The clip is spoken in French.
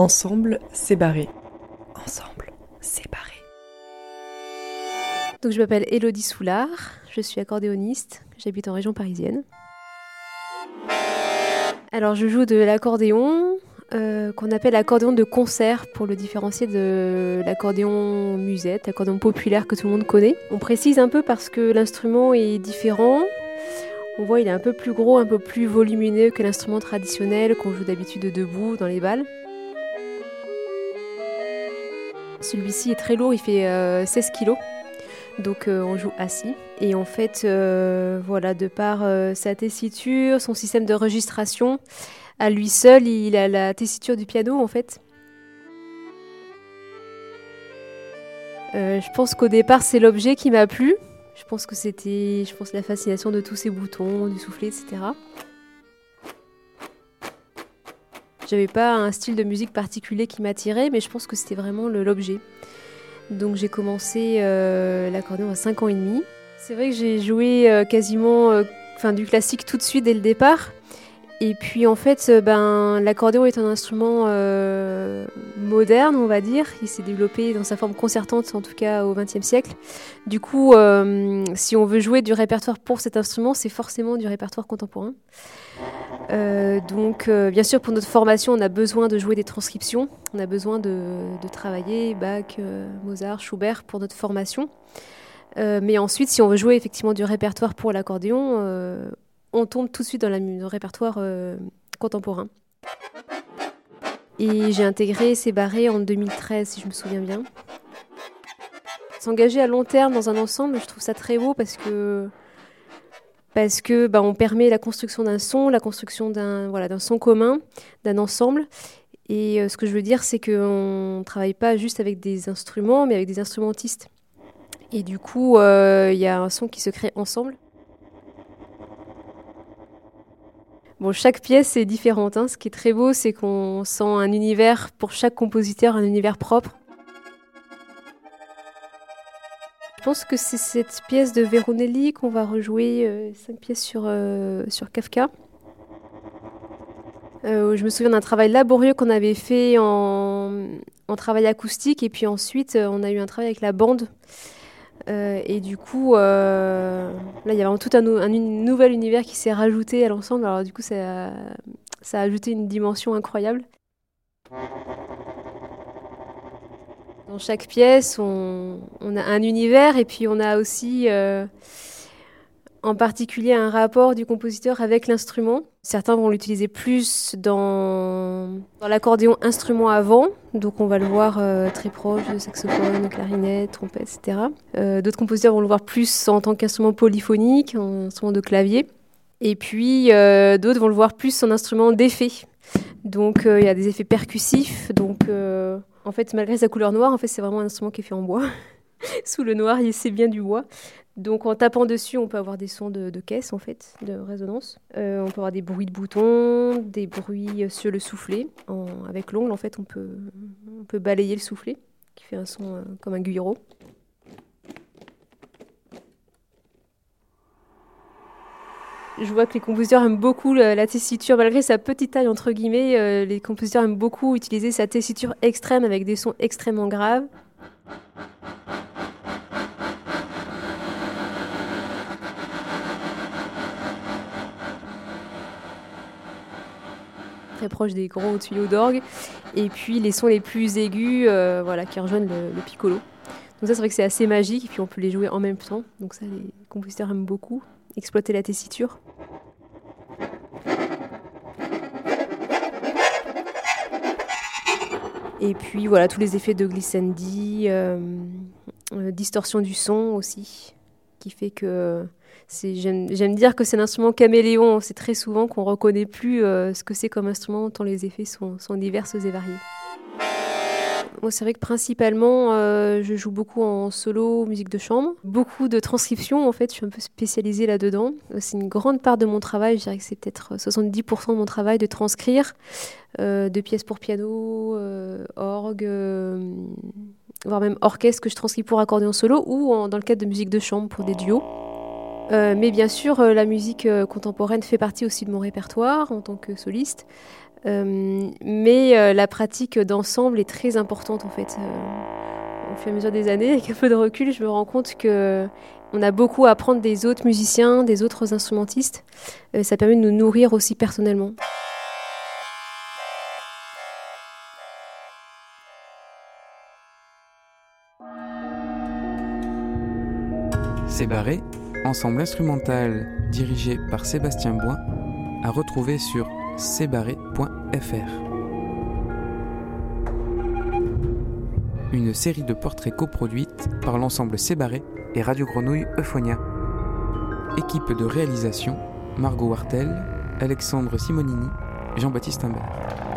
Ensemble, barré. Ensemble, barré. Donc je m'appelle Elodie Soulard, je suis accordéoniste, j'habite en région parisienne. Alors je joue de l'accordéon, euh, qu'on appelle accordéon de concert pour le différencier de l'accordéon musette, l'accordéon populaire que tout le monde connaît. On précise un peu parce que l'instrument est différent. On voit il est un peu plus gros, un peu plus volumineux que l'instrument traditionnel qu'on joue d'habitude debout dans les balles. Celui-ci est très lourd, il fait 16 euh, kg. Donc euh, on joue assis. Et en fait, voilà, de par sa tessiture, son système de registration, à lui seul, il a la tessiture du piano en fait. Euh, je pense qu'au départ, c'est l'objet qui m'a plu. Je pense que c'était, la fascination de tous ces boutons, du soufflet, etc. J'avais pas un style de musique particulier qui m'attirait, mais je pense que c'était vraiment l'objet. Donc j'ai commencé euh, l'accordéon à 5 ans et demi. C'est vrai que j'ai joué euh, quasiment enfin, du classique tout de suite dès le départ. Et puis en fait, euh, ben, l'accordéon est un instrument euh, moderne, on va dire. Il s'est développé dans sa forme concertante, en tout cas au XXe siècle. Du coup, euh, si on veut jouer du répertoire pour cet instrument, c'est forcément du répertoire contemporain. donc, bien sûr, pour notre formation, on a besoin de jouer des transcriptions. On a besoin de, de travailler Bach, Mozart, Schubert pour notre formation. mais ensuite, si on veut jouer effectivement du répertoire pour l'accordéon, on tombe tout de suite dans le répertoire euh, contemporain. Et j'ai intégré ces barrés en 2013, si je me souviens bien. S'engager à long terme dans un ensemble, je trouve ça très beau parce que parce que bah, on permet la construction d'un son, la construction d'un voilà d'un son commun, d'un ensemble. Et euh, ce que je veux dire, c'est qu'on ne travaille pas juste avec des instruments, mais avec des instrumentistes. Et du coup, euh, il y a un son qui se crée ensemble. Bon, chaque pièce est différente. Hein. Ce qui est très beau, c'est qu'on sent un univers pour chaque compositeur, un univers propre. Je pense que c'est cette pièce de Veronelli qu'on va rejouer, euh, cinq pièces sur, euh, sur Kafka. Euh, je me souviens d'un travail laborieux qu'on avait fait en, en, travail acoustique et puis ensuite on a eu un travail avec la bande. Euh, et du coup, euh, là, il y a vraiment tout un, nouvel univers qui s'est rajouté à l'ensemble. Alors, du coup, ça a, ça a ajouté une dimension incroyable. Dans chaque pièce, on, on, a un univers et puis on a aussi euh, en particulier un rapport du compositeur avec l'instrument. Certains vont l'utiliser plus dans, l'accordéon instrument avant, donc on va le voir euh, très proche de saxophone, clarinette, trompette, etc. Euh, d'autres compositeurs vont le voir plus en tant qu'instrument polyphonique, en instrument de clavier. Et puis euh, d'autres vont le voir plus en instrument d'effet. Donc il y a des effets percussifs. Donc en fait, malgré sa couleur noire, en fait, c'est vraiment un instrument qui est fait en bois. Sous le noir, c'est bien du bois. Donc en tapant dessus, on peut avoir des sons de, caisse en fait, de résonance. Euh, on peut avoir des bruits de boutons, des bruits sur le soufflet. avec l'ongle, en fait, on peut, on peut balayer le soufflet, qui fait un son euh, comme un guillero. Je vois que les compositeurs aiment beaucoup la, tessiture, malgré sa petite taille entre guillemets. Euh, les compositeurs aiment beaucoup utiliser sa tessiture extrême avec des sons extrêmement graves. Très proche des gros tuyaux d'orgue. Et puis les sons les plus aigus euh, voilà, qui rejoignent le, piccolo. Donc ça, c'est vrai que c'est assez magique, et puis on peut les jouer en même temps. Donc ça, les compositeurs aiment beaucoup, exploiter la tessiture. Et puis voilà, tous les effets de glissandi, euh, euh, distorsion du son aussi, qui fait que J'aime dire que c'est un instrument caméléon. C'est très souvent qu'on reconnaît plus euh, ce que c'est comme instrument tant les effets sont, divers et variés. Moi, c'est vrai que principalement, euh, je joue beaucoup en solo, musique de chambre. Beaucoup de transcriptions, en fait, je suis un peu spécialisée là-dedans. C'est une grande part de mon travail, je dirais que c'est peut-être 70% de mon travail de transcrire, euh, de pièces pour piano, orgue, voire même orchestre que je transcris pour accordéon solo ou dans le cadre de musique de chambre pour des duos. Euh, mais bien sûr, euh, la musique euh, contemporaine fait partie aussi de mon répertoire en tant que soliste. mais la pratique d'ensemble est très importante en fait. au fur et à mesure des années, avec un peu de recul, je me rends compte que on a beaucoup à apprendre des autres musiciens, des autres instrumentistes. ça permet de nous nourrir aussi personnellement. C'est barré, ensemble instrumental dirigé par Sébastien Boin, à retrouver sur cbarré.fr. Une série de portraits coproduites par l'ensemble Cébarré et Radio Grenouille Euphonia. Équipe de réalisation Margot Wartel, Alexandre Simonini, Jean-Baptiste Imbert.